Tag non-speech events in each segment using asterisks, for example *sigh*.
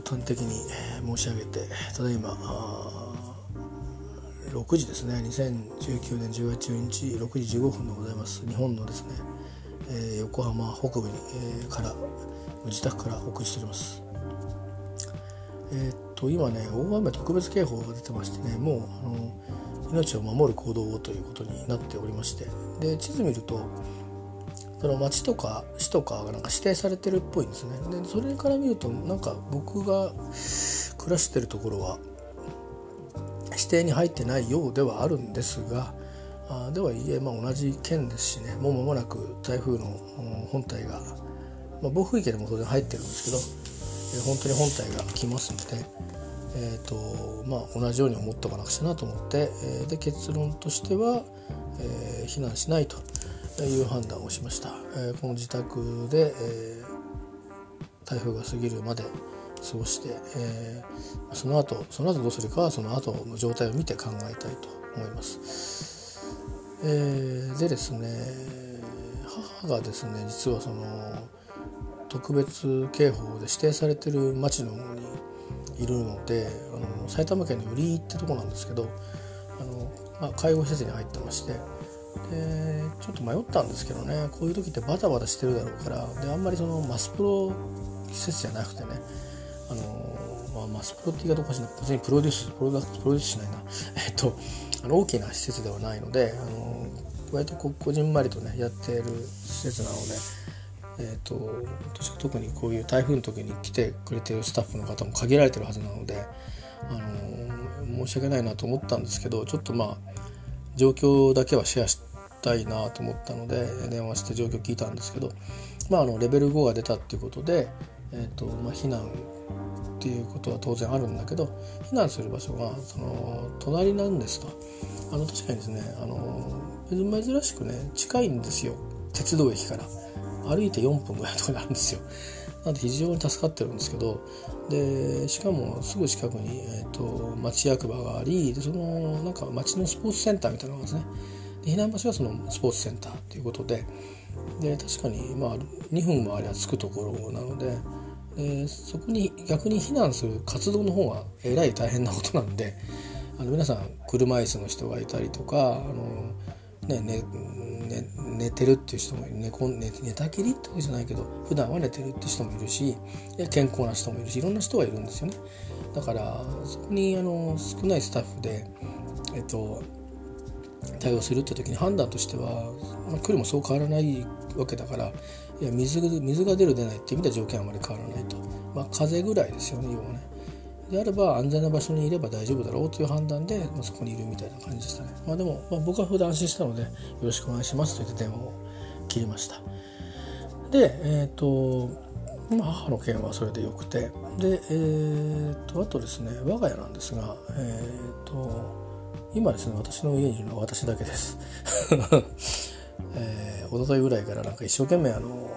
と端的に申し上げてただいま6時ですね。2019年10月12日6時15分でございます。日本のですね、えー、横浜北部に、えー、から自宅からお送りしております。えー、っと今ね大雨特別警報が出てましてねもうあの命を守る行動をということになっておりまして。で地図見るとその町とか市とかがなんか指定されてるっぽいんですね。でそれから見るとなんか僕が暮らしてるところは指定に入ってないようではあるんですがあではいえ、まあ、同じ県ですしね。もう間もなく台風の本体が、まあ、暴風域でも当然入ってるんですけど、え本当に本体が来ますので、えーとまあ、同じように思っておかなくちゃなと思って、えー、で結論としては、えー、避難しないと。いう判断をしました。えー、この自宅で、えー、台風が過ぎるまで過ごして、えー、その後その後どうするかはその後の状態を見て考えたいと思います。えー、でですね母がですね実はその特別警報で指定されてる町の方にいるのであの埼玉県の寄居ってとこなんですけどあの、まあ、介護施設に入ってましてでちょっと迷ったんですけどねこういう時ってバタバタしてるだろうからであんまりそのマスプロ施設じゃなくてねあの、まあ、マスプロって言い方おかしいな別にプロデュースプロダクトプロデュースしないな *laughs* えっとあの大きな施設ではないのであの割とここじんまりとねやってる施設なので。えーと、特にこういう台風の時に来てくれてるスタッフの方も限られてるはずなので、あの申し訳ないなと思ったんですけどちょっとまあ状況だけはシェアしたいなと思ったので電話して状況聞いたんですけど、まあ、あのレベル5が出たっていうことで、えーとまあ、避難っていうことは当然あるんだけど避難する場所がその隣なんですとあの確かにですねあの珍しくね近いんですよ。鉄道駅から。歩いて4分ぐらいところにあるんですよ。なんで非常に助かってるんですけどでしかもすぐ近くに、えーと、町役場がありそのなんか町のスポーツセンターみたいなのがですね。で避難場所はそのスポーツセンターということでで確かにまあ2分もあれば着くところなのででそこに逆に避難する活動の方がえらい大変なことなんであの皆さん車椅子の人がいたりとかあの、ねねね、寝てるっていう人も寝寝寝たきりってわけじゃないけど普段は寝てるって人もいるし健康な人もいるしいろんな人がいるんですよね。だからそこにあの少ないスタッフで、えっと、対応するって時に判断としては、まあ、来るもそう変わらないわけだからいや水水が出る出ないっていう意味では条件はあまり変わらないと、まあ、風ぐらいですよね要はね。であれば安全な場所にいれば大丈夫だろうという判断で、まあ、そこにいるみたいな感じでしたね。まあ、でも、まあ、僕は普段安心したのでよろしくお願いしますと言って電話を切りました。で、えっ、ー、とまあ、母の件はそれでよくてで、えーと、あとですね我が家なんですが、えーと今ですね私の家にいるのは私だけです。*laughs* えー、一昨日ぐらいからなんか一生懸命あの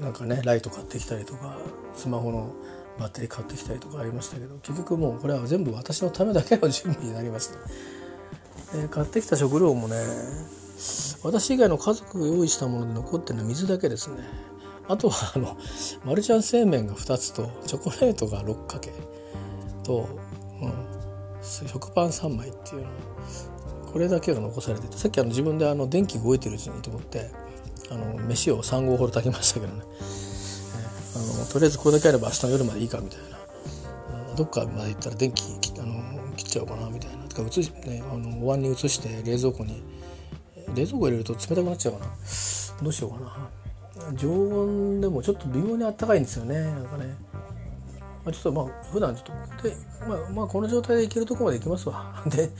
なんかねライト買ってきたりとかスマホのバッテリー買ってきたりとかありましたけど結局もうこれは全部私のためだけの準備になりました、えー、買ってきた食料もね私以外の家族が用意したもので残ってるのは水だけですね。あとはあのマルちゃん製麺が2つとチョコレートが6かけと、うん、食パン3枚っていうのこれだけが残されててさっきあの自分であの電気動いてるうちにと思ってあの飯を3合ほど炊きましたけどね。あのとりあえずこれだけあれば明日の夜までいいかみたいな。どっかまで行ったら電気あの切っちゃおうかなみたいな。とか移し、ね、あのお椀に移して冷蔵庫に冷蔵庫入れると冷たくなっちゃうかな。どうしようかな。常温でもちょっと微妙にあったかいんですよね。なんかね、まあ、ちょっとまあ普段ちょっとで、まあ、まあこの状態で行けるとこまで行きますわ。*laughs* で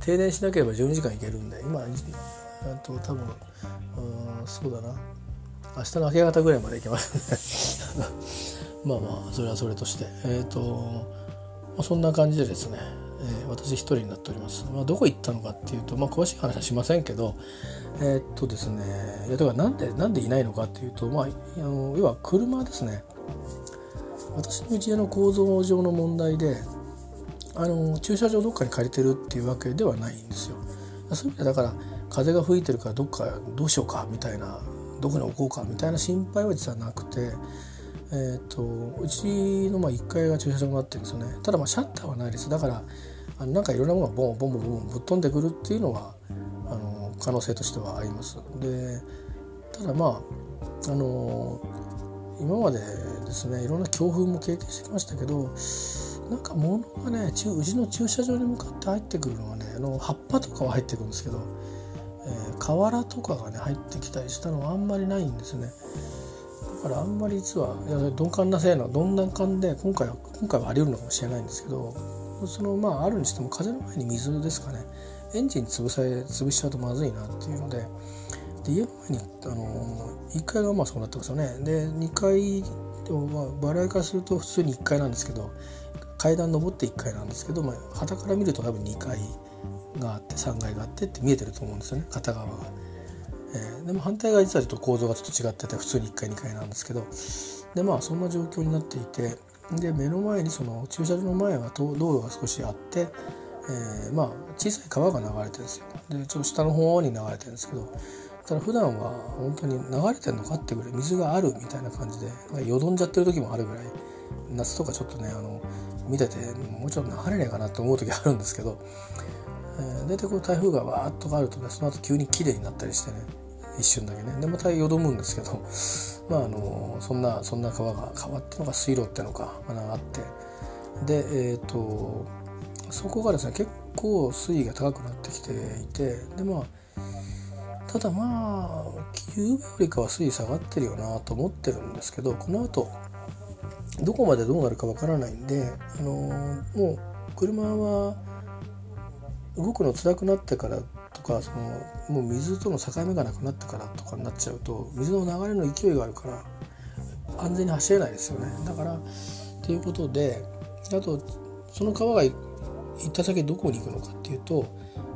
停電しなければ12時間行けるんで。今あと多分うんそうだな。明日の明け方ぐらいまで行けますね。*laughs* まあまあそれはそれとして。えっ、ー、と、まあ、そんな感じでですね、えー、私一人になっております、まあ、どこ行ったのかっていうと、まあ、詳しい話はしませんけどえっ、ー、とですねいやだからなんでなんでいないのかっていうとまああの要は車ですね。私の家の構造上の問題であの駐車場どっかに借りてるっていうわけではないんですよ。そういう意味でだから風が吹いてるからどっかどうしようかみたいなどこに置こうかみたいな心配は実はなくて、えーと、うちのまあ1階が駐車場になってるんですよね。ただまあシャッターはないです。だからあのなんかいろんなものがボンボンボンボンぶっ飛んでくるっていうのはあの可能性としてはあります。でただまああの今までですねいろんな強風も経験してきましたけどなんか物がねうちの駐車場に向かって入ってくるのはねあの葉っぱとかは入ってくるんですけど、えー、瓦とかがね入ってきたりしたのはあんまりないんですね。だからあんまり実は鈍感なせいの鈍感で今回は今回はあり得るのかもしれないんですけどそのまああるにしても風の前に水ですかね。エンジン潰され潰しちゃうとまずいなっていうのでで家の前にあの1階がまあそうなってますよね。で2階でもまあバラエからすると普通に1階なんですけど階段登って1階なんですけど、まあ、旗から見ると多分2階。があって3階があってって見えてると思うんですよね。片側が。えー、でも反対側実はちょっと構造がちょっと違ってて普通に1階2階なんですけど。でまあそんな状況になっていて。で目の前にその駐車場の前は道路が少しあって、えー、まあ小さい川が流れてるんですよ。でちょっと下の方に流れてるんですけど。ただ普段は本当に流れてるのかってぐらい水があるみたいな感じでよどんじゃってる時もあるぐらい。夏とかちょっとねあの見ててもうちょっと流れねえかなと思う時あるんですけど、え、大体こう台風がわーっとあるとねその後急に綺麗になったりしてね一瞬だけね。でまたよどむんですけど *laughs* まああのそんなそんな川が川っていうのが水路っていうのかがあって。でえっ、ー、とそこがですね結構水位が高くなってきていてでまあただまあ昨日よりかは水位下がってるよなと思ってるんですけどこの後どこまでどうなるかわからないんで、あのもう車は動くの辛くなってからとかそのもう水との境目がなくなってからとかになっちゃうと水の流れの勢いがあるから安全に走れないですよね。だからっていうことであとその川が行った先どこに行くのかっていうと,、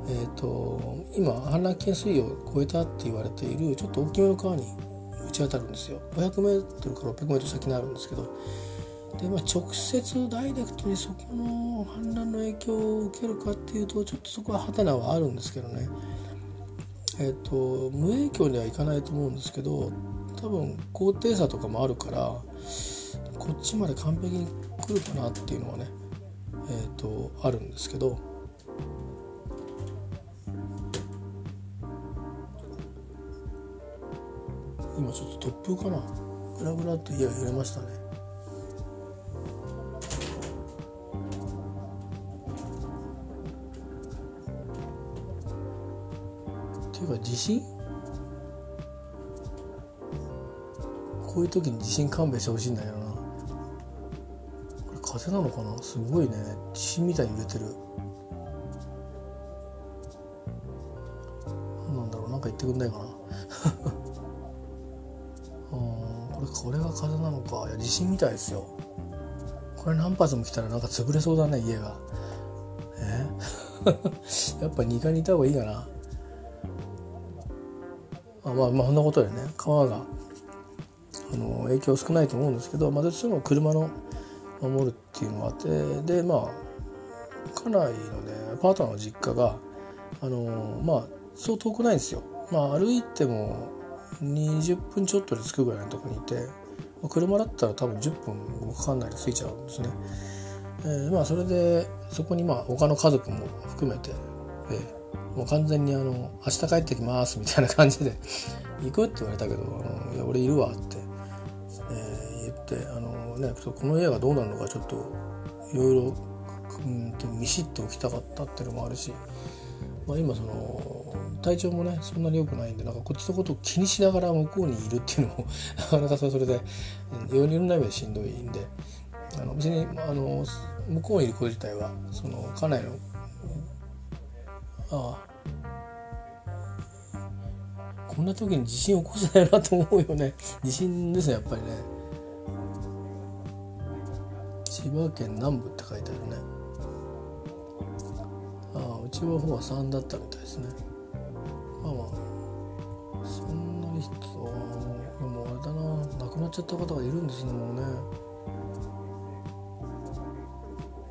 えーと、今氾濫危険水位を超えたって言われているちょっと大きめの川に打ち当たるんですよ。500m から 600m 先にあるんですけどで、まあ、直接ダイレクトにそこの氾濫の影響を受けるかっていうとちょっとそこはハテナはあるんですけどね。えっ、と無影響にはいかないと思うんですけど多分高低差とかもあるからこっちまで完璧に来るかなっていうのはねえっ、とあるんですけど。今ちょっと突風かな。グラグラって家が揺れましたね。地震こういう時に地震勘弁してほしいんだけどな。これ風なのかな？すごいね。地震みたいに揺れてる。何なんだろう？なんか言ってくんないかな？*laughs* これこれが風なのか。いや地震みたいですよ。これ何発も来たらなんか潰れそうだね家が。え？*laughs* やっぱ2階にいた方がいいかな。あまあまあそんなことでね川があの影響少ないと思うんですけど、まあ、どうしても車の守るっていうのがあってでまあ家内のねパートナーの実家があのまあそう遠くないんですよ。まあ、歩いても20分ちょっとで着くぐらいのとこにいて、まあ、車だったら多分10分もかかんないで着いちゃうんですね。えー、まあそれでそこにまあ他の家族も含めて、えーもう完全にあの「明日帰ってきます」みたいな感じで「*laughs* 行く?」って言われたけど「あのいや俺いるわ」って、えー、言ってあの、ね、この家がどうなるのかちょっといろいろ見知っておきたかったっていうのもあるし、まあ、今その体調もねそんなに良くないんでなんかこっちのことを気にしながら向こうにいるっていうのも *laughs* なかなかそれそれでいろんな意味でしんどいんであの別にあの向こうにいること自体はその家内のあこんな時に地震起こせないなと思うよね。地震ですねやっぱりね。千葉県南部って書いてあるね。ああうちは方は3だったみたいですね。まあまあ。そんなに人はもうあれだな。亡くなっちゃった方がいるんですねもうね。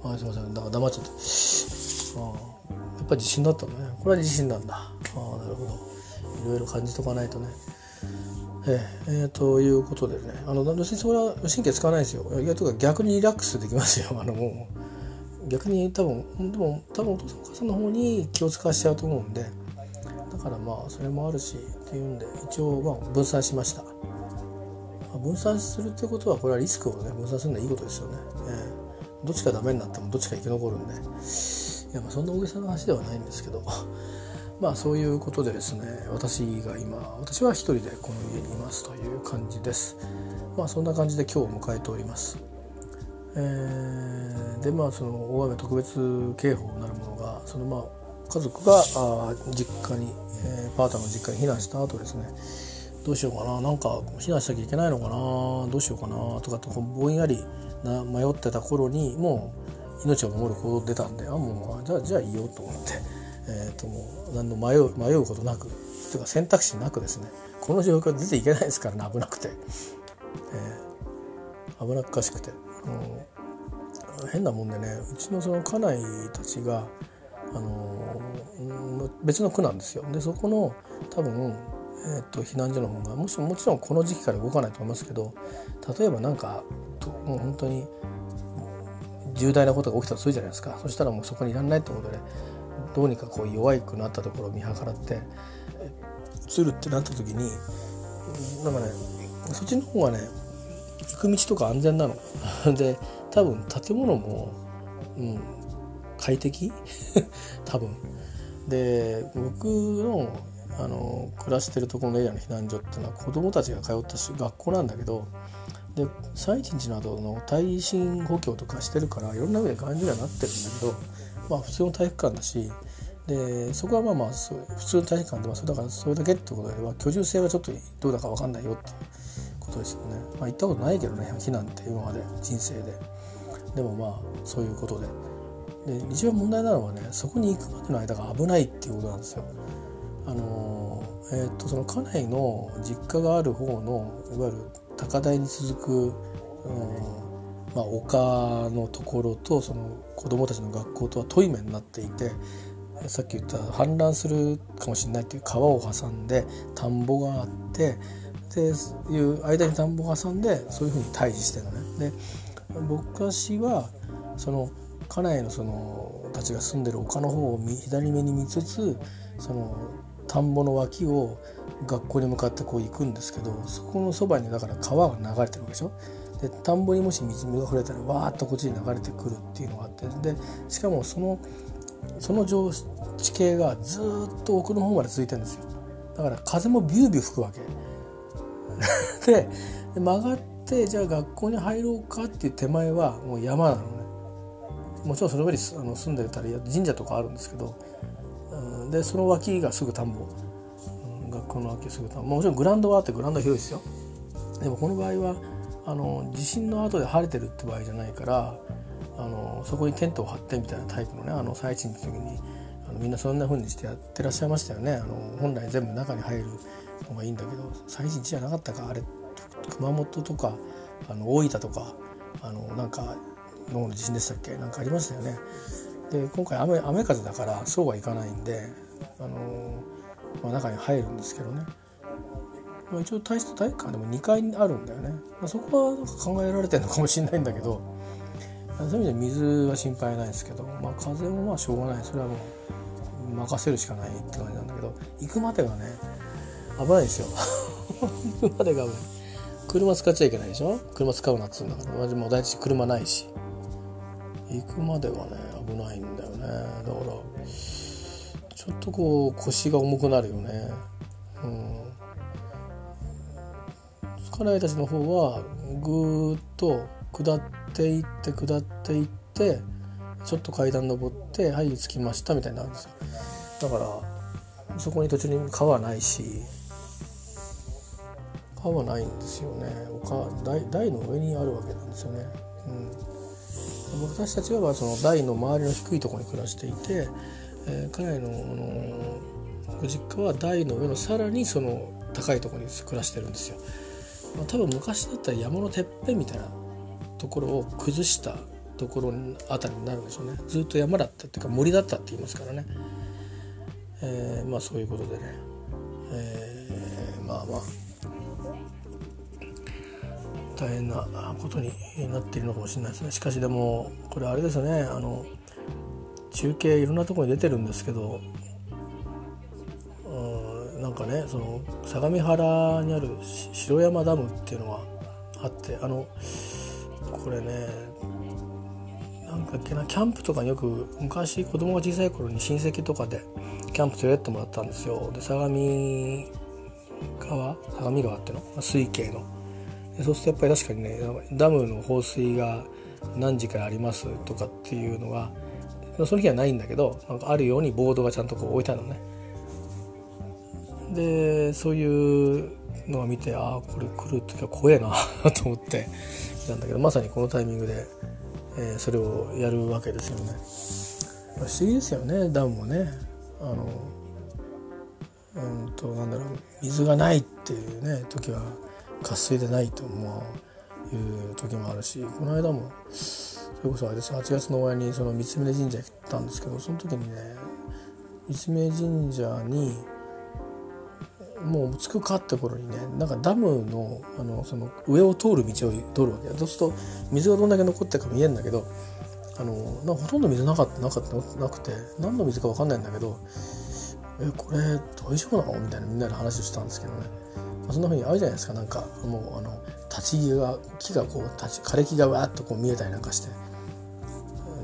あすいません。だから黙っちゃってああ。ぱ地震だったのね。これは地震なんだ。ああなるほど。いろいろ感じとかないとね。えー、えー、ということでね。あの別にそれは神経使わないですよ。いやとか逆にリラックスできますよ。*laughs* あのもう逆に多分でも多分お父さんお母さんの方に気を使わしちゃうと思うんで。だからまあそれもあるしっていうんで一応まあ分散しました。分散するってことはこれはリスクをね分散するのはいいことですよね、えー、どっちかダメになってもどっちか生き残るんで。いやまあそんな大げさな話ではないんですけどまあそういうことでですね私が今私は一人でこの家にいますという感じです。まあそんな感じで今日を迎えております。えー、でまあその大雨特別警報なるものがそのまあ家族があ実家に、えー、パートナーの実家に避難した後ですねどうしようかななんか避難しなきゃいけないのかなどうしようかなとかってぼんやりな迷ってた頃にもう命を守る行動出たんであもうじゃあじゃあいいよと思って。えー、ともう何の迷う迷うことなく。というか選択肢なくですね。この状況出ていけないですからね危なくて、えー、危なっかしくて、うん、変なもんでねうちのその家内たちが、あのー、別の区なんですよ。でそこの多分えーと、避難所の方がもしもちろんこの時期から動かないと思いますけど例えば何かともう本当に重大なことが起きたとするじゃないですかそしたらもうそこにいらんないってことでどうにかこう弱くなったところを見計らって移るってなった時になんかねそっちの方がね行く道とか安全なの。*laughs* で多分建物も、うん、快適？*laughs* 多分。で僕のあの暮らしてるところのエリアの避難所っていうのは子どもたちが通った学校なんだけどで最一日などの耐震補強とかしてるからいろんな上で頑丈にはなってるんだけどまあ普通の体育館だしでそこはまあまあ普通の体育館ではそれだからそれだけってことでは居住性はちょっとどうだか分かんないよっていうことですよね。まあ、行ったことないけどね避難って今まで人生で。でもまあそういうことで。で一番問題なのはねそこに行くまでの間が危ないっていうことなんですよ。あのえー、っとその家内の実家がある方のいわゆる高台に続く、うんまあ、丘のところとその子どもたちの学校とは遠い面になっていてさっき言った氾濫するかもしれないっていう川を挟んで田んぼがあってでいう間に田んぼを挟んでそういうふうに対峙してるのね。で昔はその家内のそのたちが住んでる丘の方を左目に見つつその田んぼの脇を学校に向かってこう行くんですけどそこのそばにだから川が流れてるわけでしょ？で田んぼにもし水が触れたらわーっとこっちに流れてくるっていうのがあってでしかもそのその地形がずっと奥の方まで続いてるんですよ。だから風もビュービュー吹くわけ。*laughs* で曲がってじゃあ学校に入ろうかっていう手前はもう山なのね。もちろんその上にあの住んでたら神社とかあるんですけど、でその脇がすぐ田んぼ、うん、学校の脇すぐ田んぼ。もちろんグラウンドはあってグラウンドは広いですよ。でもこの場合はあの地震の後で晴れてるって場合じゃないからあのそこにテントを張ってみたいなタイプのねあの最賃の時にあのみんなそんな風にしてやってらっしゃいましたよね。あの本来全部中に入るのがいいんだけど最賃じゃなかったかあれ。熊本とかあの大分とかあのなんかの地震でしたっけ？なんかありましたよね。で今回雨雨風だからそうはいかないんであの、まあ、中に入るんですけどね。まあ、一応体質体育館でも2階にあるんだよね、まあ、そこは考えられてるのかもしれないんだけどそういう意味で水は心配ないですけど、まあ、風もまあしょうがない。それはもう任せるしかないって感じなんだけど行くまでがね危ないですよ。*laughs* 行くまでが危ない。車使っちゃいけないでしょ？車使うなっつうんだから。私もう大体車ないし。行くまではね危ないんだよね。だからちょっとこう腰が重くなるよね。うん。家内たちの方はぐーっと下っていって下っていってちょっと階段登ってはい着きましたみたいになるんですよ。だからそこに途中に川ないし川ないんですよね。台台の上にあるわけなんですよね、うん、私たちはまその台の周りの低いところに暮らしていて、えー、家内のご実家は台の上のさらにその高いところに暮らしてるんですよ。まあ、多分昔だったら山のてっぺんみたいなところを崩したところあたりになるんでしょうね。ずっと山だったっていうか森だったって言いますからね、えー、まあそういうことでね、えー、まあまあ。大変なことになっているのかもしれないですね。しかしでもこれあれですよね。あの中継いろんなところに出てるんですけどうんなんかねその相模原にある城山ダムっていうのがあってあのこれねなんかっけなキャンプとかによく昔子供が小さい頃に親戚とかでキャンプ連れてってもらったんですよ。で相模川相模川っていうの？水系の。そうするとやっぱり確かにねダムの放水が何時からあります？とかっていうのがその日はないんだけどなんかあるようにボードがちゃんとこう置いてあるのね。でそういうのを見てああこれ来る時は怖えな *laughs* と思ってたんだけどまさにこのタイミングで、えー、それをやるわけですよね。不思議ですよねダムもね。あのうんとなんだろう水がないっていうね時は渇水でないともいう時もあるしこの間もそれこそあれです8月の終わりにその三峯神社行ったんですけどその時にね三峯神社にもう着くかって頃にねなんかダムのあのその上を通る道を通るわけそうすると水がどんだけ残ってるか見えるんだけどあのなほとんど水なかったなかったなくて何の水か分かんないんだけどえこれ大丈夫なの？みたいなみんなで話をしたんですけどね、そんなふうにあるじゃないですか。なんかもうあの立ち木が木がこう立ち枯れ木がわーっとこう見えたりなんかして。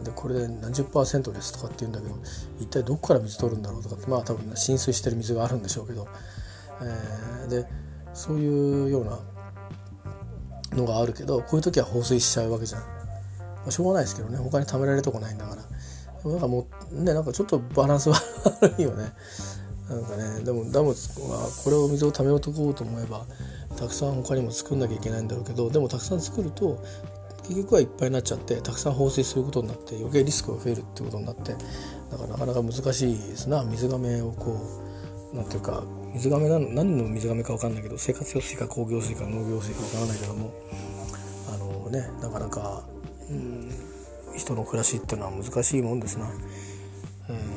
でこれで何十パーセントですとかって言うんだけど一体どこから水取るんだろうとかってまあ多分浸水してる水があるんでしょうけど、えー、でそういうようなのがあるけどこういう時は放水しちゃうわけじゃん、まあ、しょうがないですけどね。他に貯められるとこないんだから。でもなんかもうねなんかちょっとバランス悪いよね。なんかねでもダムはこれを水を貯めようとこうと思えばたくさん他にも作んなきゃいけないんだろうけどでもたくさん作ると結局はいっぱいになっちゃってたくさん放水することになって余計リスクが増えるってことになってだからなかなか難しいですな水がめをこうなんていうか水がめなの何の水がめか分かんないけど生活用水か工業水か農業水か分からないけどもあのねなかなか、うん、人の暮らしっていうのは難しいもんですな。えー、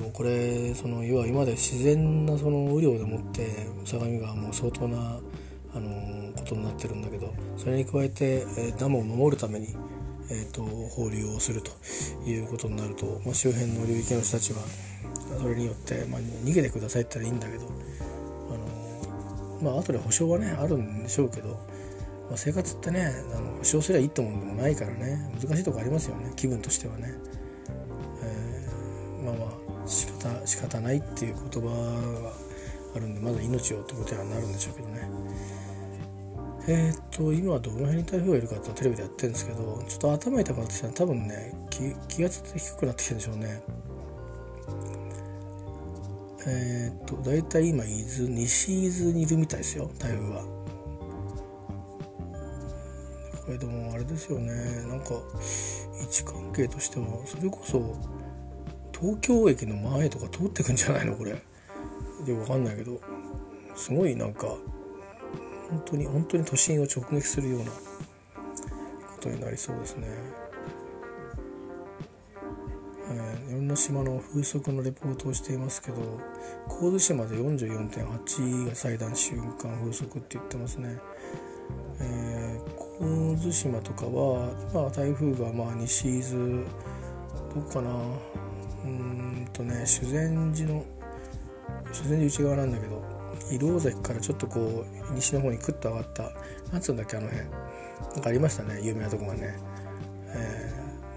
でもこれその要は今まで自然なその雨量でもって相模川も相当なあのことになってるんだけどそれに加えて、えダムを守るために、えーと、放流をするということになると、まあ、周辺の流域の人たちはそれによって、まあ、逃げてくださいって言ったらいいんだけどあのまあ後で保証はねあるんでしょうけど、まあ、生活ってねあの保証すればいいってもんでもないからね難しいとこありますよね気分としてはね。仕方仕方ないっていう言葉があるんでまず命をってことにはなるんでしょうけどね。えっ、と今はどの辺に台風がいるかってテレビでやってるんですけどちょっと頭痛くなってきたら多分ね気圧って低くなってきてるんでしょうねえっ、と大体今伊豆西伊豆にいるみたいですよ台風はこれでもあれですよねなんか位置関係としてはそれこそ東京駅の前とか通ってくんじゃないの？これで分かんないけどすごいなんか本当に本当に都心を直撃するようなことになりそうですね。えー、いろんな島の風速のレポートをしていますけど神津島で44.8が最大瞬間風速って言ってますね。えー、神津島とかは、ま、台風がまあ西伊豆どこかなうんとね修善寺の修善寺内側なんだけど色尾関からちょっとこう西の方にクッと上がった何つうんだっけあの辺。なんかありましたね有名なとこがね、え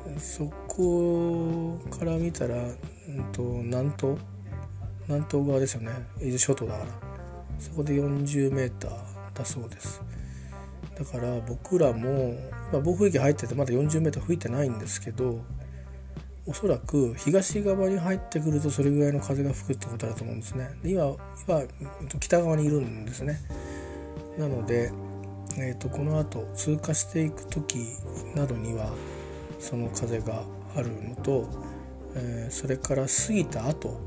ー、そこから見たら、うんと、南東南東側ですよね。伊豆諸島だから。そこで 40m だそうです。だから僕らも、まあ、暴風域入っててまだ 40m 吹いてないんですけどおそらく東側に入ってくるとそれぐらいの風が吹くってことだと思うんですね。で今は北側にいるんですね。なので、えーと、この後通過していく時などにはその風があるのと、えー、それから過ぎた後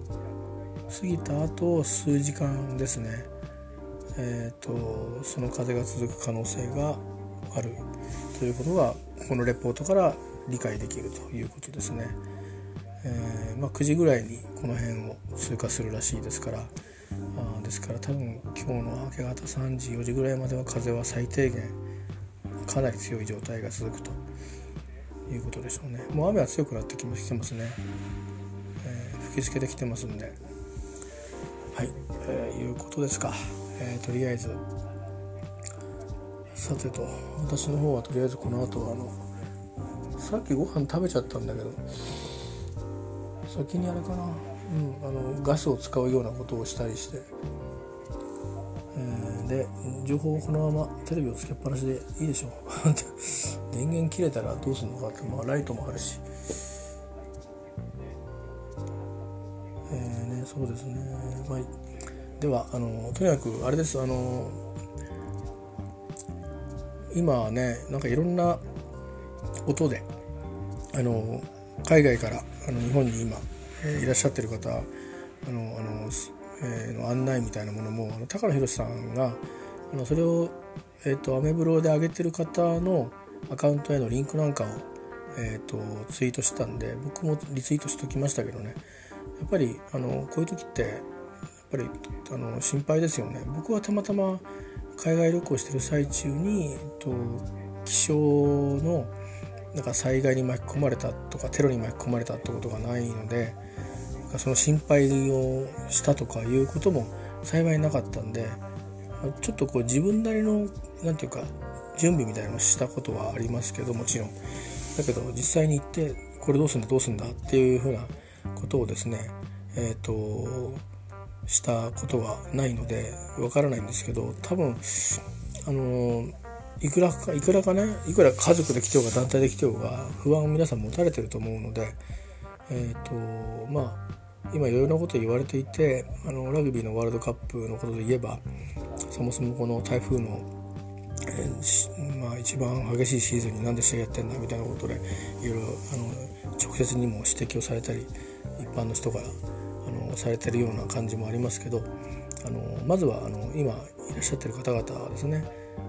過ぎた後数時間ですね、えーとその風が続く可能性があるということがこのレポートから理解できるということですね。えー、まあ、9時ぐらいにこの辺を通過するらしいですからあですから多分今日の明け方3時4時ぐらいまでは風は最低限かなり強い状態が続くということでしょうね。もう雨は強くなってきてますね、えー、吹きつけてきてますんで。はい、えー、いうことですか、えー、とりあえずさてと私の方はとりあえずこの後はあのさっきご飯食べちゃったんだけど先にあれかな、うん、あのガスを使うようなことをしたりして、えー、で情報をこのままテレビをつけっぱなしでいいでしょう。*laughs* 電源切れたらどうするのかって、まあ、ライトもあるし。えーね、そうですね、まあ、ではあのとにかくあれですあの今ねなんかいろんな音であの海外からあの日本に今、えー、いらっしゃってる方あのあの、えー、の案内みたいなものもあの高野宏さんがあのそれを、えーと、アメブロで上げてる方のアカウントへのリンクなんかを、えーと、ツイートしたんで僕もリツイートしときましたけどね。やっぱりあのこういう時ってやっぱりあの心配ですよね。僕はたまたま海外旅行してる最中に、えっと、気象のなんか災害に巻き込まれたとかテロに巻き込まれたってことがないのでその心配をしたとかいうことも幸いなかったんでちょっとこう自分なりの何て言うか準備みたいなのをしたことはありますけどもちろん。だけど実際に行ってこれどうすんだどうすんだっていうふうなことをですねえっ、ー、としたことはないのでわからないんですけど多分あのいくらかいくらかねいくら家族で来てようが団体で来てようが不安を皆さん持たれてると思うのでえっ、ー、とまあ今いろいろなこと言われていてあのラグビーのワールドカップのことで言えばそもそもこの台風の、えー、まあ、一番激しいシーズンに何で試合やってんだみたいなことでいろいろあの直接にも指摘をされたり一般の人があのされてるような感じもありますけどあのまずはあの今いらっしゃってる方々ですね、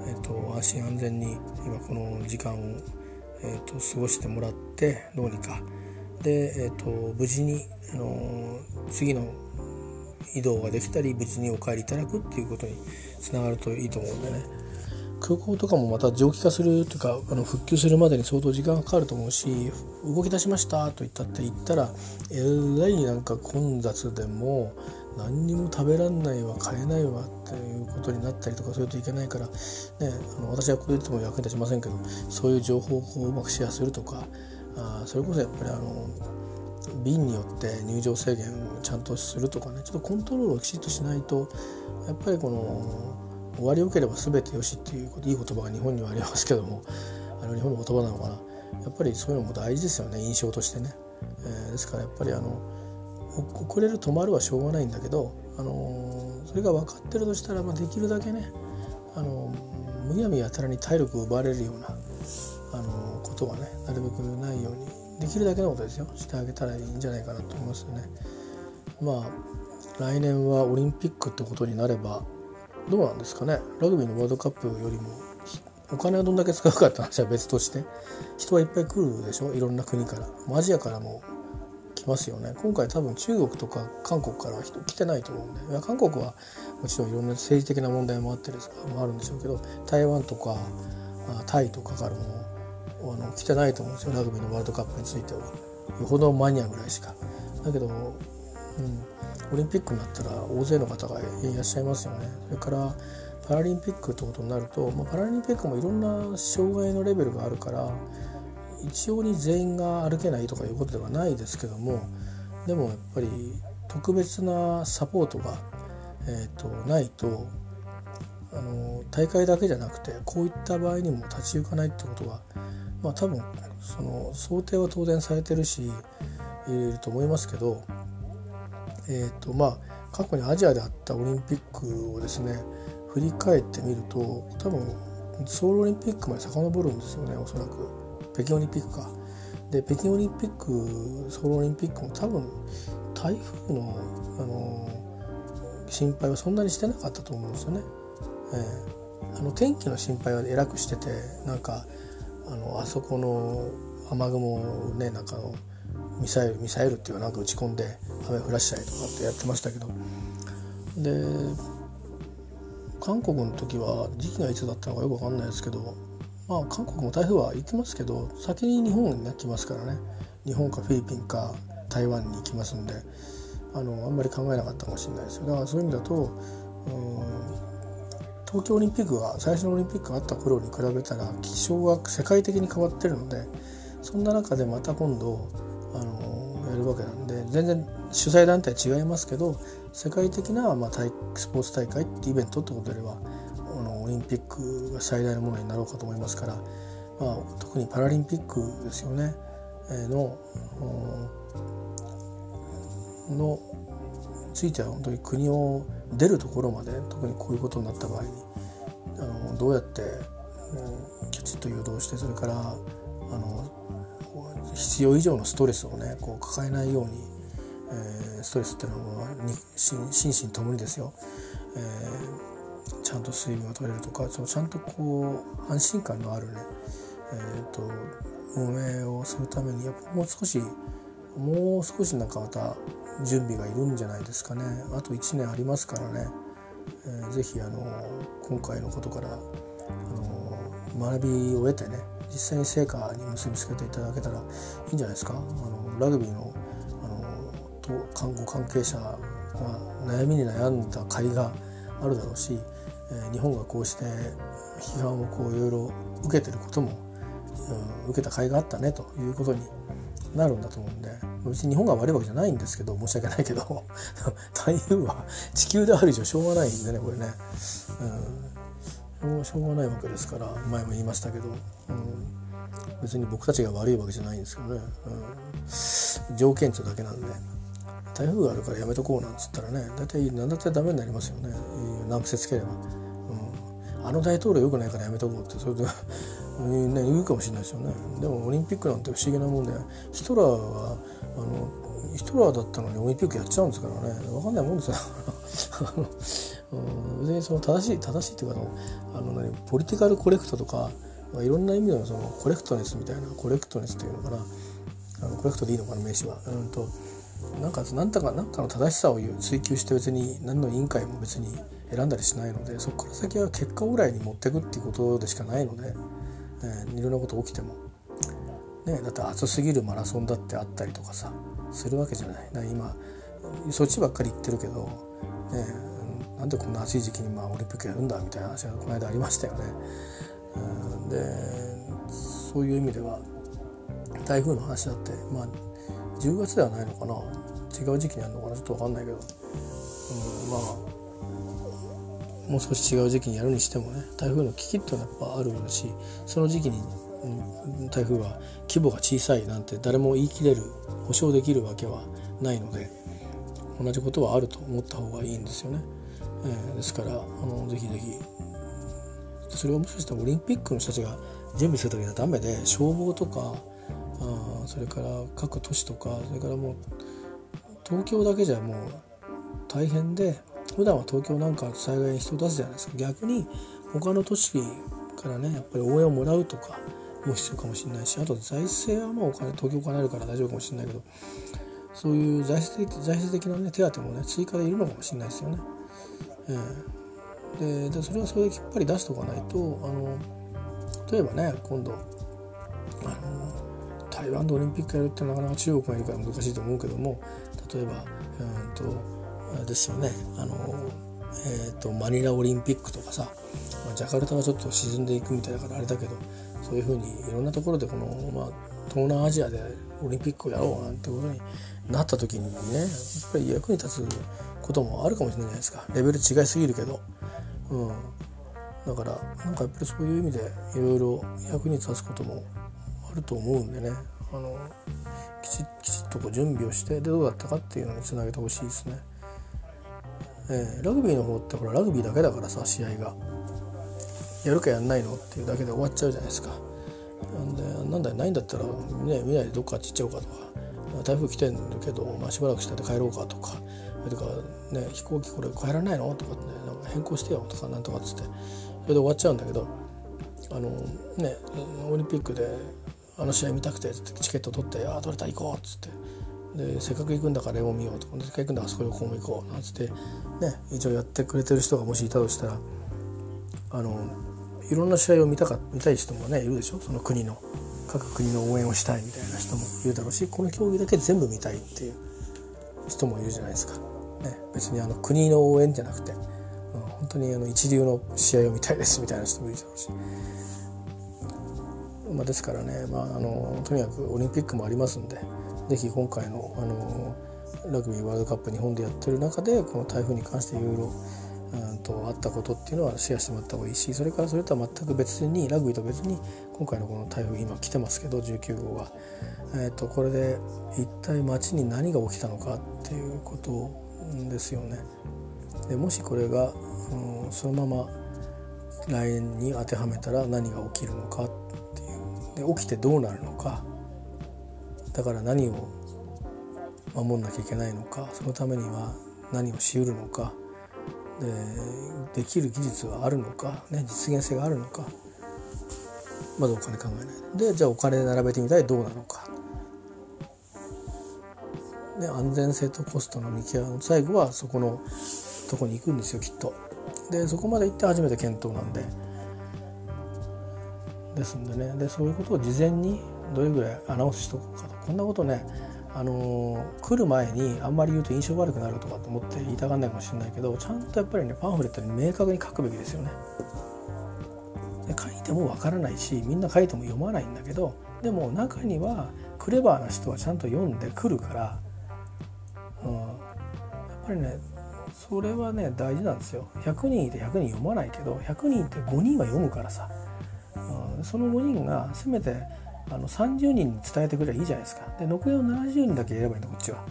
えーと、安心安全に今この時間を、えーと、過ごしてもらってどうにか。で、えーと、無事に、あの次の移動ができたり無事にお帰りいただくっていうことにつながるといいと思うんでね。空港とかもまた蒸気化するというかあの復旧するまでに相当時間がかかると思うし動き出しましたと言ったって言ったらえらいなんか混雑でも何にも食べらんないわ買えないわっていうことになったりとかするといけないから、ね、あの私はこう言っても役に立ちませんけどそういう情報をうまくシェアするとかあそれこそやっぱりあの便によって入場制限をちゃんとするとかねちょっとコントロールをきちっとしないとやっぱりこの終わりよければ全てよしっていういい言葉が日本にはありますけどもあの日本の言葉なのかな。やっぱりそういうのも大事ですよね印象としてね、えー、ですからやっぱりあの遅れる止まるはしょうがないんだけど、あのそれが分かってるとしたら、まあ、できるだけね、あのむやみやたらに体力を奪われるような、あのことはねなるべくないようにできるだけのことですよ。してあげたらいいんじゃないかなと思いますよね。まあ来年はオリンピックってことになればどうなんですかね。ラグビーのワールドカップよりもお金をどんだけ使うかって話は別として人はいっぱい来るでしょ。いろんな国から。アジアからもますよね。今回多分中国とか韓国から人来てないと思うんで。いや韓国はもちろんいろんな政治的な問題もあってですもあるんでしょうけど台湾とかタイとかからもあの来てないと思うんですよ。ラグビーのワールドカップについては。よほどマニアぐらいしか。だけど、うん、オリンピックになったら大勢の方がいらっしゃいますよね。それからパラリンピックってことになると、まあ、パラリンピックもいろんな障害のレベルがあるから一応に全員が歩けないとかいうことではないですけどもでもやっぱり特別なサポートが、えーと、ないとあの大会だけじゃなくてこういった場合にも立ち行かないってことはまあ多分その想定は当然されてるしいると思いますけどえ、ー、とまあ過去にアジアであったオリンピックをですね振り返ってみると多分ソウルオリンピックまで遡るんですよねおそらく。北京オリンピックか。で北京オリンピックソウルオリンピックも多分台風のあの心配はそんなにしてなかったと思うんですよね。えー、あの天気の心配はえらくしててなんかあのあそこの雨雲をねなんかのミサイルミサイルっていうかなんか打ち込んで雨降らしたりとかってやってましたけど。で韓国の時は時期がいつだったのかよく分かんないですけどまあ韓国も台風は行きますけど先に日本に来ますからね。日本かフィリピンか台湾に行きますんであのあんまり考えなかったかもしれないです。よだからそういう意味だと東京オリンピックが最初のオリンピックがあった頃に比べたら気象が世界的に変わってるのでそんな中でまた今度あのやるわけなんで全然主催団体違いますけど世界的な、まあ、スポーツ大会ってイベントってことではあのオリンピックが最大のものになろうかと思いますから、まあ、特にパラリンピックですよね、えー、ののついては本当に国を出るところまで特にこういうことになった場合にあのどうやって、う、きちっと誘導してそれからあの必要以上のストレスをねこう抱えないように、えー、ストレスっていうのは心身ともにですよ、えー、ちゃんと水分が取れるとかそのちゃんとこう安心感のあるね、えーと、運営をするためにやっぱもう少しもう少しなんかまた準備がいるんじゃないですかね。あと1年ありますからね、えー、ぜひあの今回のことからあの学びを得てね実際に成果に結びつけていただけたらいいんじゃないですか。あのラグビーのあのと看護関係者が悩みに悩んだ甲斐があるだろうし、日本がこうして批判をこういろいろ受けてることも、うん、受けた甲斐があったねということになるんだと思うんで別に日本が悪いわけじゃないんですけど申し訳ないけど *laughs* 台風は地球である以上しょうがないんでねこれね、うん、しょうがないわけですから前も言いましたけど、うん、別に僕たちが悪いわけじゃないんですけどね、うん、条件値だけなんで。台風があるからやめとこうなんつったらね大体何だってダメになりますよね。難癖つければ、うん、あの大統領よくないからやめとこうってそれでね、言うかもしれないですよね。でもオリンピックなんて不思議なもんでヒトラーはあのヒトラーだったのにオリンピックやっちゃうんですからね。分かんないもんですよ。*laughs* 別にその正しい正しいっていうかあの何ポリティカルコレクトとかいろんな意味でのそのコレクトネスみたいなコレクトネスっていうのかな。あのコレクトでいいのかな名詞は。うんとなんか何か何かの正しさを追求して別に何の委員会も別に選んだりしないのでそこから先は結果ぐらいに持っていくっていうことでしかないので。えー、いろんなこと起きても、ね、だって暑すぎるマラソンだってあったりとかさするわけじゃないな今そっちばっかり言ってるけど、ね、なんでこんな暑い時期にまあオリンピックやるんだみたいな話がこの間ありましたよね。うん、でそういう意味では台風の話だってまあ10月ではないのかな？違う時期にあるのかな？ちょっと分かんないけど、うん、まあもう少し違う時期にやるにしてもね。台風の危機っていうのはやっぱあるしその時期に台風は規模が小さいなんて誰も言い切れる保証できるわけはないので同じことはあると思った方がいいんですよね。えー、ですからあのぜひぜひ。それはもしかしたらオリンピックの人たちが準備する時はダメで消防とかあそれから各都市とかそれからもう東京だけじゃもう大変で普段は東京なんか災害に人を出すじゃないですか逆に他の都市からねやっぱり応援をもらうとかも必要かもしれないしあと財政はまあお金東京お金あるから大丈夫かもしれないけどそういう財政的財政的な、ね、手当もね追加でいるのかもしれないですよね。えー、ででそれはそれできっぱり出しておかないとあの例えばね今度あの台湾でオリンピックやるってなかなか中国がいるから難しいと思うけども例えばうんとですよね。あの、えーと、マニラオリンピックとかさ、まあ、ジャカルタはちょっと沈んでいくみたいだからあれだけどそういうふうにいろんなところでこの、まあ、東南アジアでオリンピックをやろうなんてことになった時にねやっぱり役に立つこともあるかもしれないじゃないですか。レベル違いすぎるけど、うん、だからなんかやっぱりそういう意味でいろいろ役に立つこともると思うんでね。あのきちきちっとこう準備をしてでどうだったかっていうのにつなげてほしいですね。えー、ラグビーの方ってほらラグビーだけだからさ試合が。やるかやんないのっていうだけで終わっちゃうじゃないですか。なんでなんだないんだったら、ね、見ないでどっかちっちゃおうかとか台風来てんだけど、まあ、しばらくして帰ろうかとかとか、ね、飛行機これ帰らないのとかねなんか変更してよとかなんとかっつってそれで終わっちゃうんだけどあのねオリンピックであの試合見たくてチケット取って「ああ取れた行こう」っつって。でせっかく行くんだからレモン見ようとかせっかく行くんだからあそこ横も行こうなんつって。ね一応やってくれてる人がもしいたとしたらあのいろんな試合を見たか見たい人もねいるでしょ？その国の各国の応援をしたいみたいな人もいるだろうしこの競技だけ全部見たいっていう人もいるじゃないですか、ね、別にあの国の応援じゃなくて、うん、本当にあの一流の試合を見たいですみたいな人もいるだろうし、まあ、ですからね、まあ、あのとにかくオリンピックもありますんで是非今回のあのラグビーワールドカップ日本でやってる中でこの台風に関していろいろうんとあったことっていうのはシェアしてもらった方がいいしそれからそれとは全く別にラグビーと別に今回のこの台風今来てますけど19号が、えー、とこれで一体街に何が起きたのかっていうことですよね。でもしこれが、うん、そのまま来年に当てはめたら何が起きるのかっで起きてどうなるのか。だから何を守んなきゃいけないのか。そのためには何をしうるのか。でできる技術はあるのか、ね、実現性があるのか。まずお金考えない。でじゃあお金並べてみたいどうなのか。で安全性とコストの見極め最後はそこのとこに行くんですよきっと。でそこまで行って初めて検討なんで。ですんでね。でそういうことを事前にどれぐらいアナウンスしとくかと。こんなことねあの来る前にあんまり言うと印象悪くなるとかと思って言いたがんないかもしれないけどちゃんとやっぱりねパンフレットに明確に書くべきですよね。で書いてもわからないしみんな書いても読まないんだけどでも中にはクレバーな人はちゃんと読んでくるから、うん、やっぱりねそれはね大事なんですよ。100人いて100人読まないけど100人いて5人は読むからさ、その5人がせめてあの30人に伝えてくればいいじゃないですか。で残りの70人だけやればいいんだこっちは。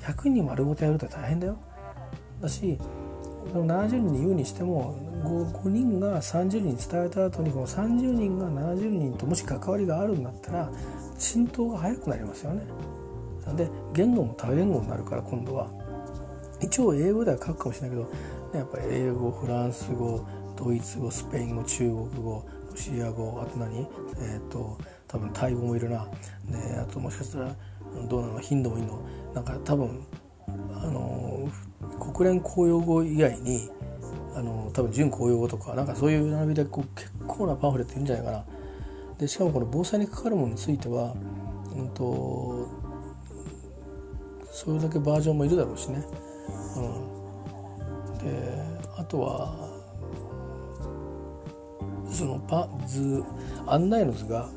100人丸ごとやると大変だよ。だしその70人に言うにしても 5, 5人が30人に伝えた後にこの30人が70人ともし関わりがあるんだったら浸透が早くなりますよね。で言語も多言語になるから今度は。一応英語では書くかもしれないけどねやっぱり英語フランス語ドイツ語スペイン語中国語ロシア語あと何？えっ、ー、と多分タイ語もいるな。であともしかしたらどうなの？ヒンドもいいの？なんか多分あの国連公用語以外にあの多分準公用語とかなんかそういう並びでこう結構なパンフレットいるんじゃないかな。でしかもこの防災にかかるものについては、うんと、それだけバージョンもいるだろうしね、うん、であとはそのパ図案内の図が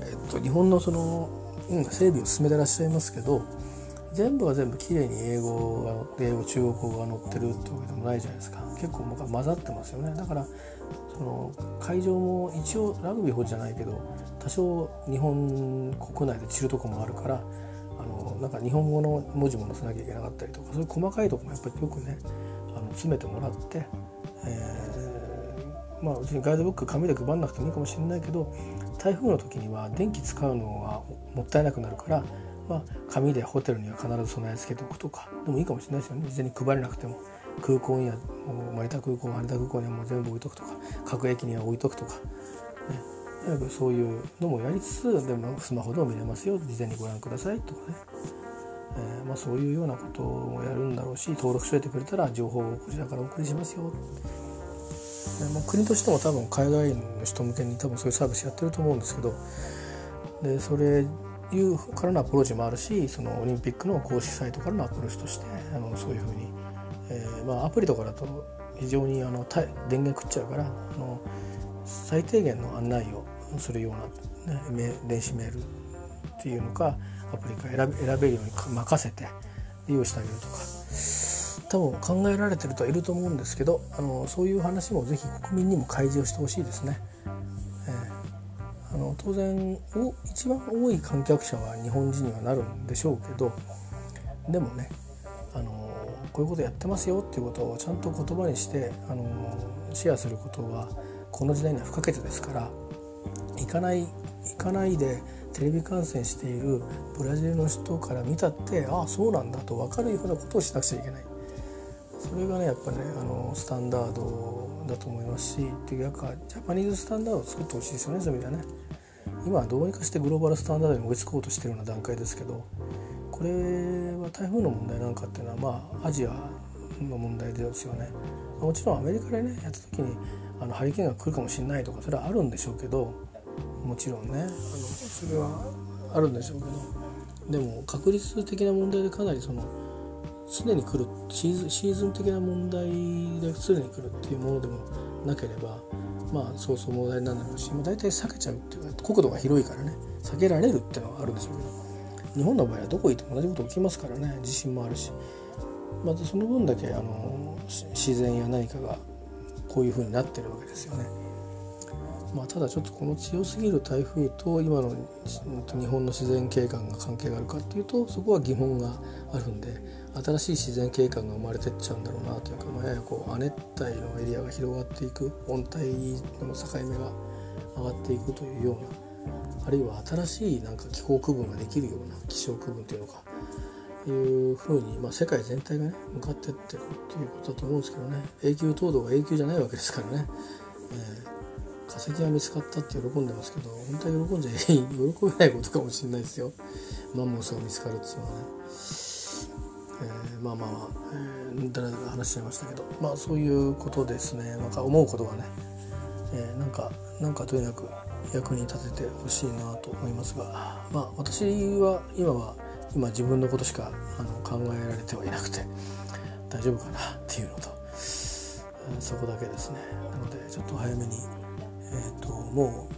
えっと、日本のその、うん、整備を進めてらっしゃいますけど全部が全部きれいに英語が英語中国語が載ってるってわけでもないじゃないですか。結構僕は混ざってますよね。だからその会場も一応ラグビーほどじゃないけど多少日本国内で散るとこもあるからあのなんか日本語の文字も載せなきゃいけなかったりとかそういう細かいとこもやっぱりよくねあの詰めてもらって、えー、まあうちにガイドブック紙で配んなくてもいいかもしれないけど台風の時には電気使うのはもったいなくなるから、まあ、紙でホテルには必ず備え付けておくとかでもいいかもしれないですよね。事前に配れなくても。空港にはもう成田空港羽田空港にはもう全部置いとくとか各駅には置いとくとか、ね、そういうのもやりつつでもスマホでも見れますよ。事前にご覧くださいとかね、えー、まあ、そういうようなことをやるんだろうし登録しといてくれたら情報をこちらからお送りしますよ。まあ、国としても多分海外の人向けに多分そういうサービスやってると思うんですけどでそれいうからのアプローチもあるしそのオリンピックの公式サイトからのアプローチとしてあのそういうふうに、えーまあ、アプリとかだと非常にあの電源食っちゃうからあの最低限の案内をするような、ね、電子メールっていうのかアプリか選べ選べるように任せて利用してあげるとか。多分考えられてるとはいると思うんですけどあのそういう話もぜひ国民にも開示をしてほしいですね。えー、あの当然お一番多い観客者は日本人にはなるんでしょうけどでもねあのこういうことやってますよっていうことをちゃんと言葉にしてあのシェアすることはこの時代には不可欠ですから行かない行かないでテレビ観戦しているブラジルの人から見たってああそうなんだと分かるようなことをしなくちゃいけない。それがねやっぱねあのスタンダードだと思いますしっていうかジャパニーズスタンダードを作ってほしいですよねそういう意味ではね。今はどうにかしてグローバルスタンダードに追いつこうとしてるような段階ですけどこれは台風の問題なんかっていうのはまあアジアの問題ですよね。もちろんアメリカでねやった時にあのハリケーンが来るかもしれないとかそれはあるんでしょうけどもちろんねあのそれはあるんでしょうけどでも確率的な問題でかなりその常に来るシーズシーズン的な問題で常に来るっていうものでもなければまあそうそう問題になるだろうし、まあ、大体避けちゃうっていうか国土が広いからね避けられるっていうのはあるんでしょうけど日本の場合はどこ行っても同じこと起きますからね地震もあるしまたその分だけあの自然や何かがこういうふうになってるわけですよね。まあ、ただちょっとこの強すぎる台風と今の日本の自然景観が関係があるかっていうとそこは疑問があるんで新しい自然景観が生まれてっちゃうんだろうなというか、まあ、ややこう亜熱帯のエリアが広がっていく温帯の境目が上がっていくというようなあるいは新しいなんか気候区分ができるような気象区分というのかいうふうに、まあ、世界全体がね向かってってるっていうことだと思うんですけどね永久凍土が永久じゃないわけですからね、えー、化石が見つかったって喜んでますけど本当は喜んじゃ喜べないことかもしれないですよ。マンモスが見つかるっていうのはね、えー、まあまあまあ、えー、だらだら話しちゃいましたけどまあそういうことですね。なんか思うことがね、えー、なんかなんかとにかく役に立ててほしいなと思いますがまあ私は今は今自分のことしかあの考えられてはいなくて大丈夫かなっていうのとそこだけですね。なのでちょっと早めにえっ、ー、とも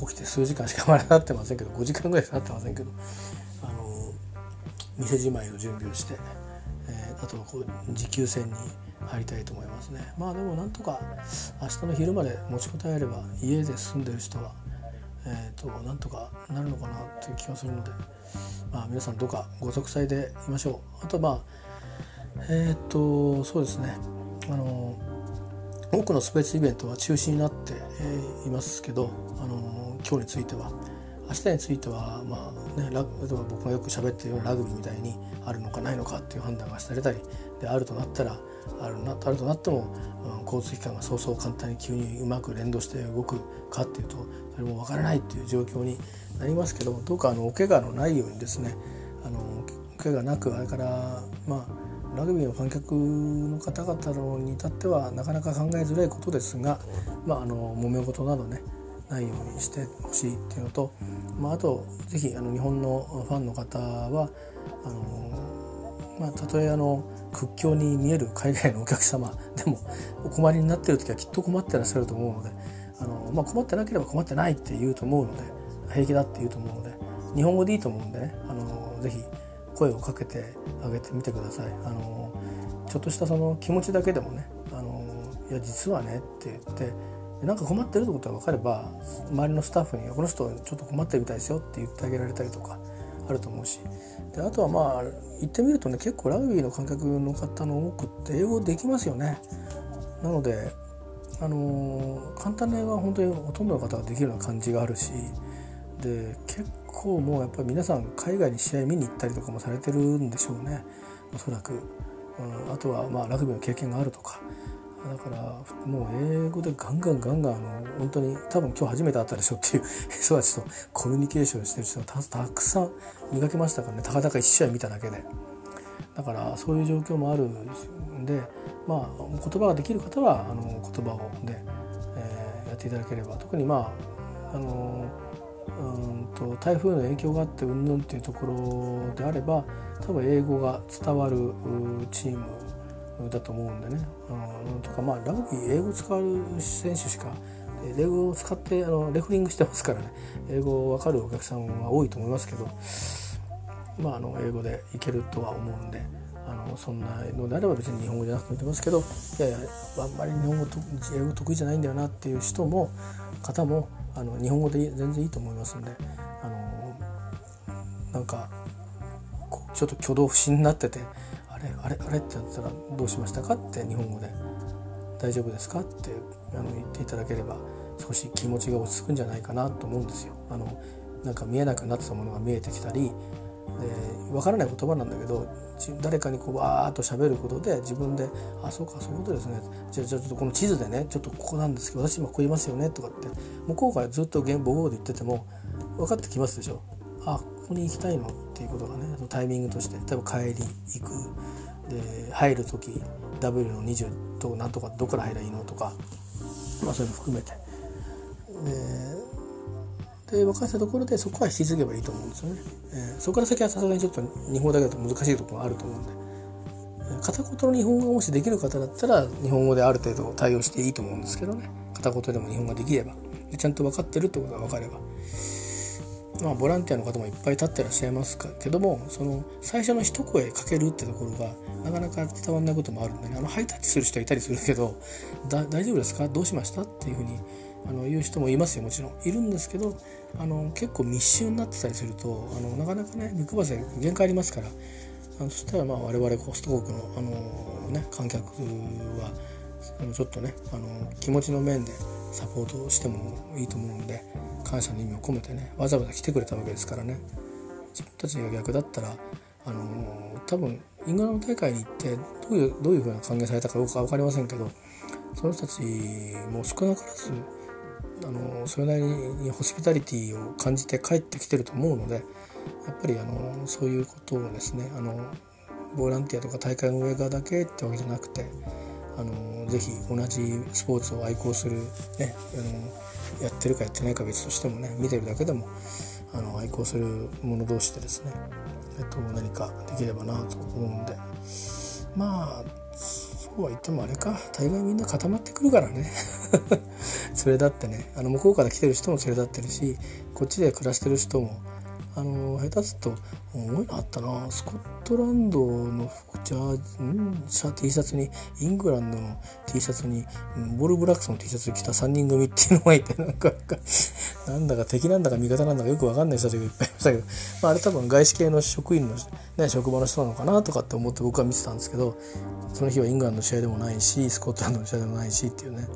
う起きて数時間しかまだなってませんけど5時間ぐらいしかなってませんけど店じまいの準備をして、えー、あとはこう持久戦に入りたいと思いますね。まあでもなんとか明日の昼まで持ちこたえれば家で住んでる人はえーと、なんとかなるのかなという気がするので、まあ、皆さんどうかご息災でいましょう。あとまあえっ、とそうですね。あの多くのスペースイベントは中止になって、いますけどあの今日については。明日については、まあね、例えば僕がよく喋ってるようなラグビーみたいにあるのかないのかっていう判断がされたりであるとなったらあるなあるとなっても、うん、交通機関がそうそう簡単に急にうまく連動して動くかっていうとそれもわからないっていう状況になりますけどどうかあのお怪我のないようにですねあのお怪我なくあれからまあラグビーの観客の方々に至ってはなかなか考えづらいことですが、まあ、あの揉め事などねないようにしてほしいっていうのと、まあ、あと是非あの日本のファンの方はあの、まあ、たとえあの屈強に見える海外のお客様 *laughs* でもお困りになってる時はきっと困ってらっしゃると思うのであの、まあ、困ってなければ困ってないって言うと思うので平気だって言うと思うので日本語でいいと思うんでねあのぜひ声をかけてあげてみてください。あのちょっとしたその気持ちだけでもね「あのいや実はね」って言ってなんか困ってるってことが分かれば周りのスタッフに「この人ちょっと困ってるみたいですよ」って言ってあげられたりとかあると思うし。であとはまあ言ってみるとね結構ラグビーの観客の方の多くって英語できますよね。なのであの簡単な英語は本当にほとんどの方ができるような感じがあるしで結構もうやっぱり皆さん海外に試合見に行ったりとかもされてるんでしょうね。おそらく、うん、あとはまあラグビーの経験があるとか。だからもう英語でガンガンガンガンあの本当に多分今日初めて会ったでしょっていう *laughs* 人たちとコミュニケーションしてる人がたくさん磨きましたからね。たかだか1試合見ただけで。だからそういう状況もあるんでまあ言葉ができる方はあの言葉をで、えー、やっていただければ。特にまああのうんと台風の影響があってうんぬんっていうところであれば多分英語が伝わるチームだと思うんでね、うん、とかまあラグビー英語使う選手しか英語を使ってあのレフリングしてますからね。英語わかるお客さんは多いと思いますけどまああの英語でいけるとは思うんであのそんなのであれば別に日本語じゃなくてもいいと思いますけどいやいやあんまり日本語と英語得意じゃないんだよなっていう人も方もあの日本語で全然いいと思いますんであのなんかちょっと挙動不審になっててあれあれ？あれ？ってなったらどうしましたか？って日本語で大丈夫ですか？ってあの言っていただければ少し気持ちが落ち着くんじゃないかなと思うんですよ。あのなんか見えなくなってたものが見えてきたりで分からない言葉なんだけど誰かにこうわーっと喋ることで自分で「あそうかそういうことですねじゃあちょっとこの地図でねちょっとここなんですけど私今ここいますよね」とかって向こうからずっと母語で言ってても分かってきますでしょ。あここに行きたいの？っていうことがねタイミングとして例えば帰り行く。で入る時 W の20となんとかどこから入ればいいの？とか、まあ、そういうの含めて。でで分かったところでそこは引き継げばいいと思うんですよね、えー、そこから先はさすがにちょっと日本だけだと難しいところがあると思うんで。片言の日本語がもしできる方だったら日本語である程度対応していいと思うんですけどね。片言でも日本語ができれば。でちゃんと分かってるってことが分かれば。まあボランティアの方もいっぱい立ってらっしゃいますけどもその最初の一声かけるってところがなかなか伝わらないこともあるんでねあのハイタッチする人いたりするけど大丈夫ですか？どうしました？っていうふうにあの言う人もいますよ。もちろん。いるんですけどあの結構密集になってたりするとあのなかなかね目配せ限界ありますからあのそしたらまあ我々ホスト国のあの、ね、観客はちょっとねあの気持ちの面でサポートしてもいいと思うんで感謝の意味を込めてねわざわざ来てくれたわけですからね。自分たちが逆だったらあの多分イングランド大会に行ってどういうどういうふうな歓迎されたかどうか分かりませんけどその人たちも少なからずあのそれなりにホスピタリティを感じて帰ってきてると思うのでやっぱりあのそういうことをですねあのボランティアとか大会運営側だけってわけじゃなくてあのぜひ同じスポーツを愛好する、ね、あのやってるかやってないか別としてもね見てるだけでもあの愛好する者同士でですね、えっと、何かできればなと思うんで。まあそうは言ってもあれか。大概みんな固まってくるからね。*laughs* 連れ立ってね。あの向こうから来てる人も連れ立ってるしこっちで暮らしてる人もあの下手すと重いのあったなスコットランドのジャーん？シャ T シャツにイングランドの T シャツにボールブラックスの T シャツ着た3人組っていうのがいてなんか *laughs* なんだか敵なんだか味方なんだかよく分かんない人たちがいっぱいいましたけど、まあ、あれ多分外資系の職員の、ね、職場の人なのかなとかって思って僕は見てたんですけどその日はイングランドの試合でもないしスコットランドの試合でもないしっていうね。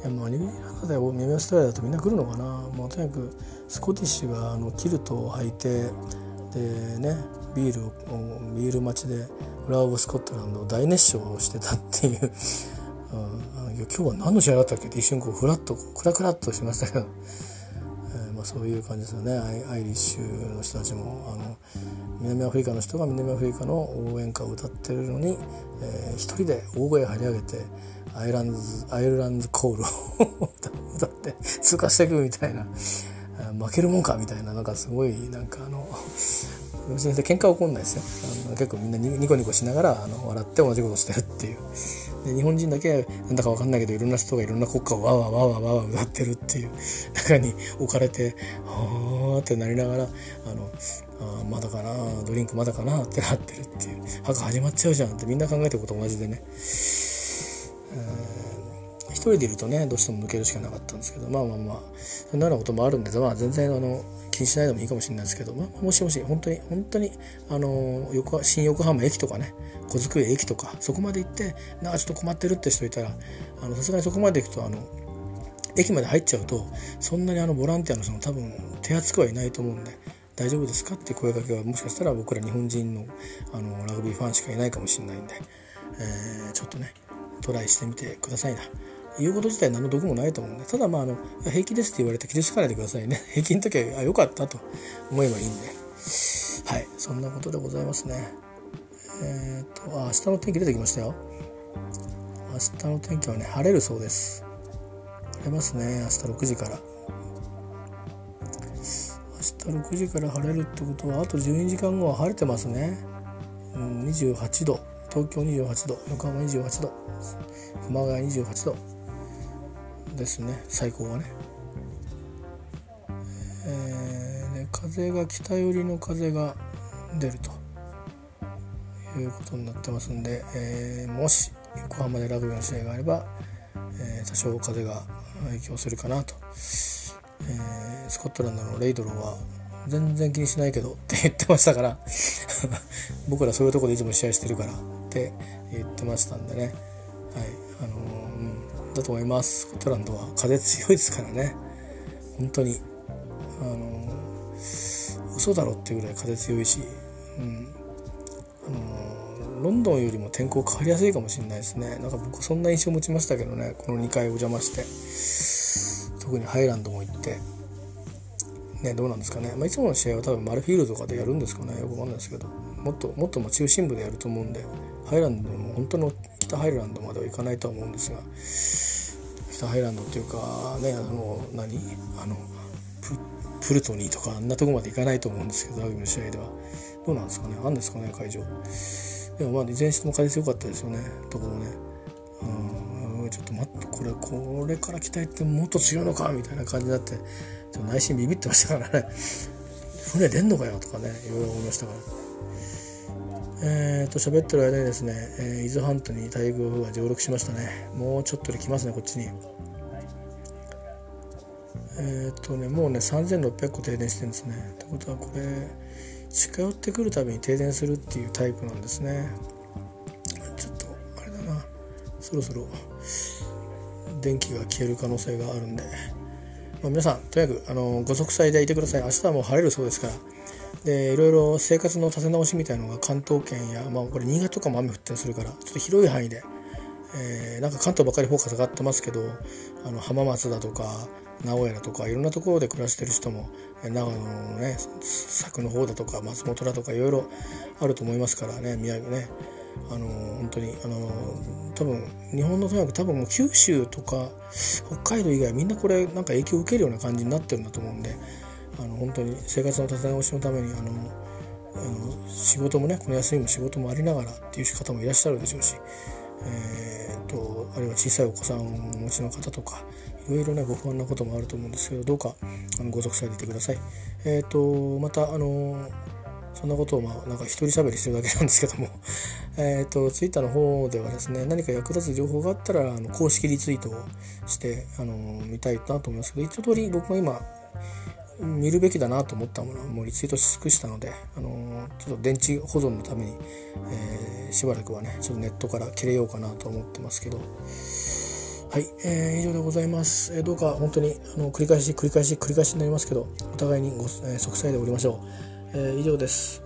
いやまあニュージーランドでオーストラリアだとみんな来るのかな、まあ、とにかくスコティッシュがあのキルトを履いてでねビールをビール待ちでフラワー・オブ・スコットランドを大熱唱してたっていう、*laughs* うん、今日は何の試合だったっけって一瞬こうフラッとクラクラっとしましたけど、*laughs* えー、まあ、そういう感じですよね。アイリッシュの人たちも。あの南アフリカの人が南アフリカの応援歌を歌ってるのに、えー、一人で大声張り上げてアイランズアイルランズコールを *laughs* 歌って通過していくみたいな。負けるもんかみたいななんかすごいなんかあの *laughs* 別に喧嘩起こんないですよ。あの結構みんなニコニコしながらあの笑って同じことしてるっていう。で日本人だけなんだか分かんないけどいろんな人がいろんな国歌をわわわわわわ歌ってるっていう中に置かれてはあってなりながらあのあまだかなドリンクまだかなってなってるっていう。墓始まっちゃうじゃんってみんな考えてること同じでね。一人でいるとねどうしても抜けるしかなかったんですけどまあまあまあそんなようなこともあるんで、まあ、全然あの気にしないでもいいかもしれないですけど、まあ、もしもし本当に本当にあの横新横浜駅とかね小机駅とかそこまで行ってなんかちょっと困ってるって人いたらさすがにそこまで行くとあの駅まで入っちゃうとそんなにあのボランティアの人も多分手厚くはいないと思うんで大丈夫ですかって声かけはもしかしたら僕ら日本人のあのラグビーファンしかいないかもしれないんで、えー、ちょっとねトライしてみてくださいな。言うこと自体何の毒もないと思うんで、ただまあ、あの、平気ですって言われて傷つかないでくださいね。*laughs* 平気の時は、あ、よかったと思えばいいんで。はい、そんなことでございますね。えっ、と、あ、明日の天気出てきましたよ。明日の天気はね、晴れるそうです。晴れますね、明日6時から。明日6時から晴れるってことは、あと12時間後は晴れてますね。うん、28度。東京28度、横浜28度、熊谷28度ですね、最高はね。えー、風が北寄りの風が出ると。いうことになってますんで、えー、もし横浜でラグビーの試合があれば、えー、多少風が影響するかなと、えー、スコットランドのレイドローは全然気にしないけどって言ってましたから。*laughs* 僕らそういうとこでいつも試合してるからって言ってましたんでね。はいあのー、だと思います。スコットランドは。風強いですからね。本当に。あの、嘘だろっていうぐらい風強いし、うん。あの、ロンドンよりも天候変わりやすいかもしれないですね。なんか僕そんな印象持ちましたけどね。この2回お邪魔して。特にハイランドも行って。ね、どうなんですかね、まあ、いつもの試合は多分マルフィールドとかでやるんですかね。よくわかんないですけど。もっともっとも中心部でやると思うんで。ハイランドも本当の北ハイランドまでは行かないとは思うんですが。北ハイランドっていうかねあの何あのプルトニーとかあんなとこまで行かないと思うんですけどラグビーの試合では。どうなんですかね？あんですかね？会場。でもまあいずれにしても風強かったですよね。ところね。うんちょっと待ってこれこれから期待ってもっと違うのか？みたいな感じになってちょっと内心ビビってましたからね。船出んのかよ？とかねいろいろ思いましたから。えーと喋ってる間にですね、えー、伊豆半島に台風が上陸しましたね。もうちょっとで来ますねこっちに。えっ、とねもうね3600個停電してるんですね。ってことはこれ近寄ってくるたびに停電するっていうタイプなんですね。ちょっとあれだな。そろそろ電気が消える可能性があるんで、まあ、皆さんとにかくあのご息災でいてください。明日はもう晴れるそうですから。でいろいろ生活の立て直しみたいのが関東圏や、まあ、これ新潟とかも雨降ったりするからちょっと広い範囲で、えー、なんか関東ばかりフォーカスがってますけどあの浜松だとか名古屋だとかいろんなところで暮らしてる人も長野のね佐久の方だとか松本だとかいろいろあると思いますからね宮城ね。あの本当にあの多分日本のとにかく多分もう九州とか北海道以外みんなこれなんか影響を受けるような感じになってるんだと思うんであの本当に生活の立て直しのためにあのあの仕事もねこの休みも仕事もありながらっていう方もいらっしゃるでしょうし、えーと、あるいは小さいお子さんをお持ちの方とかいろいろねご不安なこともあると思うんですけどどうかあのご続されていてください。えーと、またあのそんなことをまあなんか一人喋りしてるだけなんですけども *laughs* えとツイッターの方ではですね何か役立つ情報があったらあの公式リツイートをしてあの見たいなと思いますけど一通り僕が今見るべきだなと思ったものはもうリツイートし尽くしたので、あのちょっと電池保存のために、えー、しばらくはねちょっとネットから切れようかなと思ってますけど。はい、えー、以上でございます、えー、どうか本当にあの繰り返し繰り返し繰り返しになりますけどお互いにご、えー、息災でおりましょう、えー、以上です。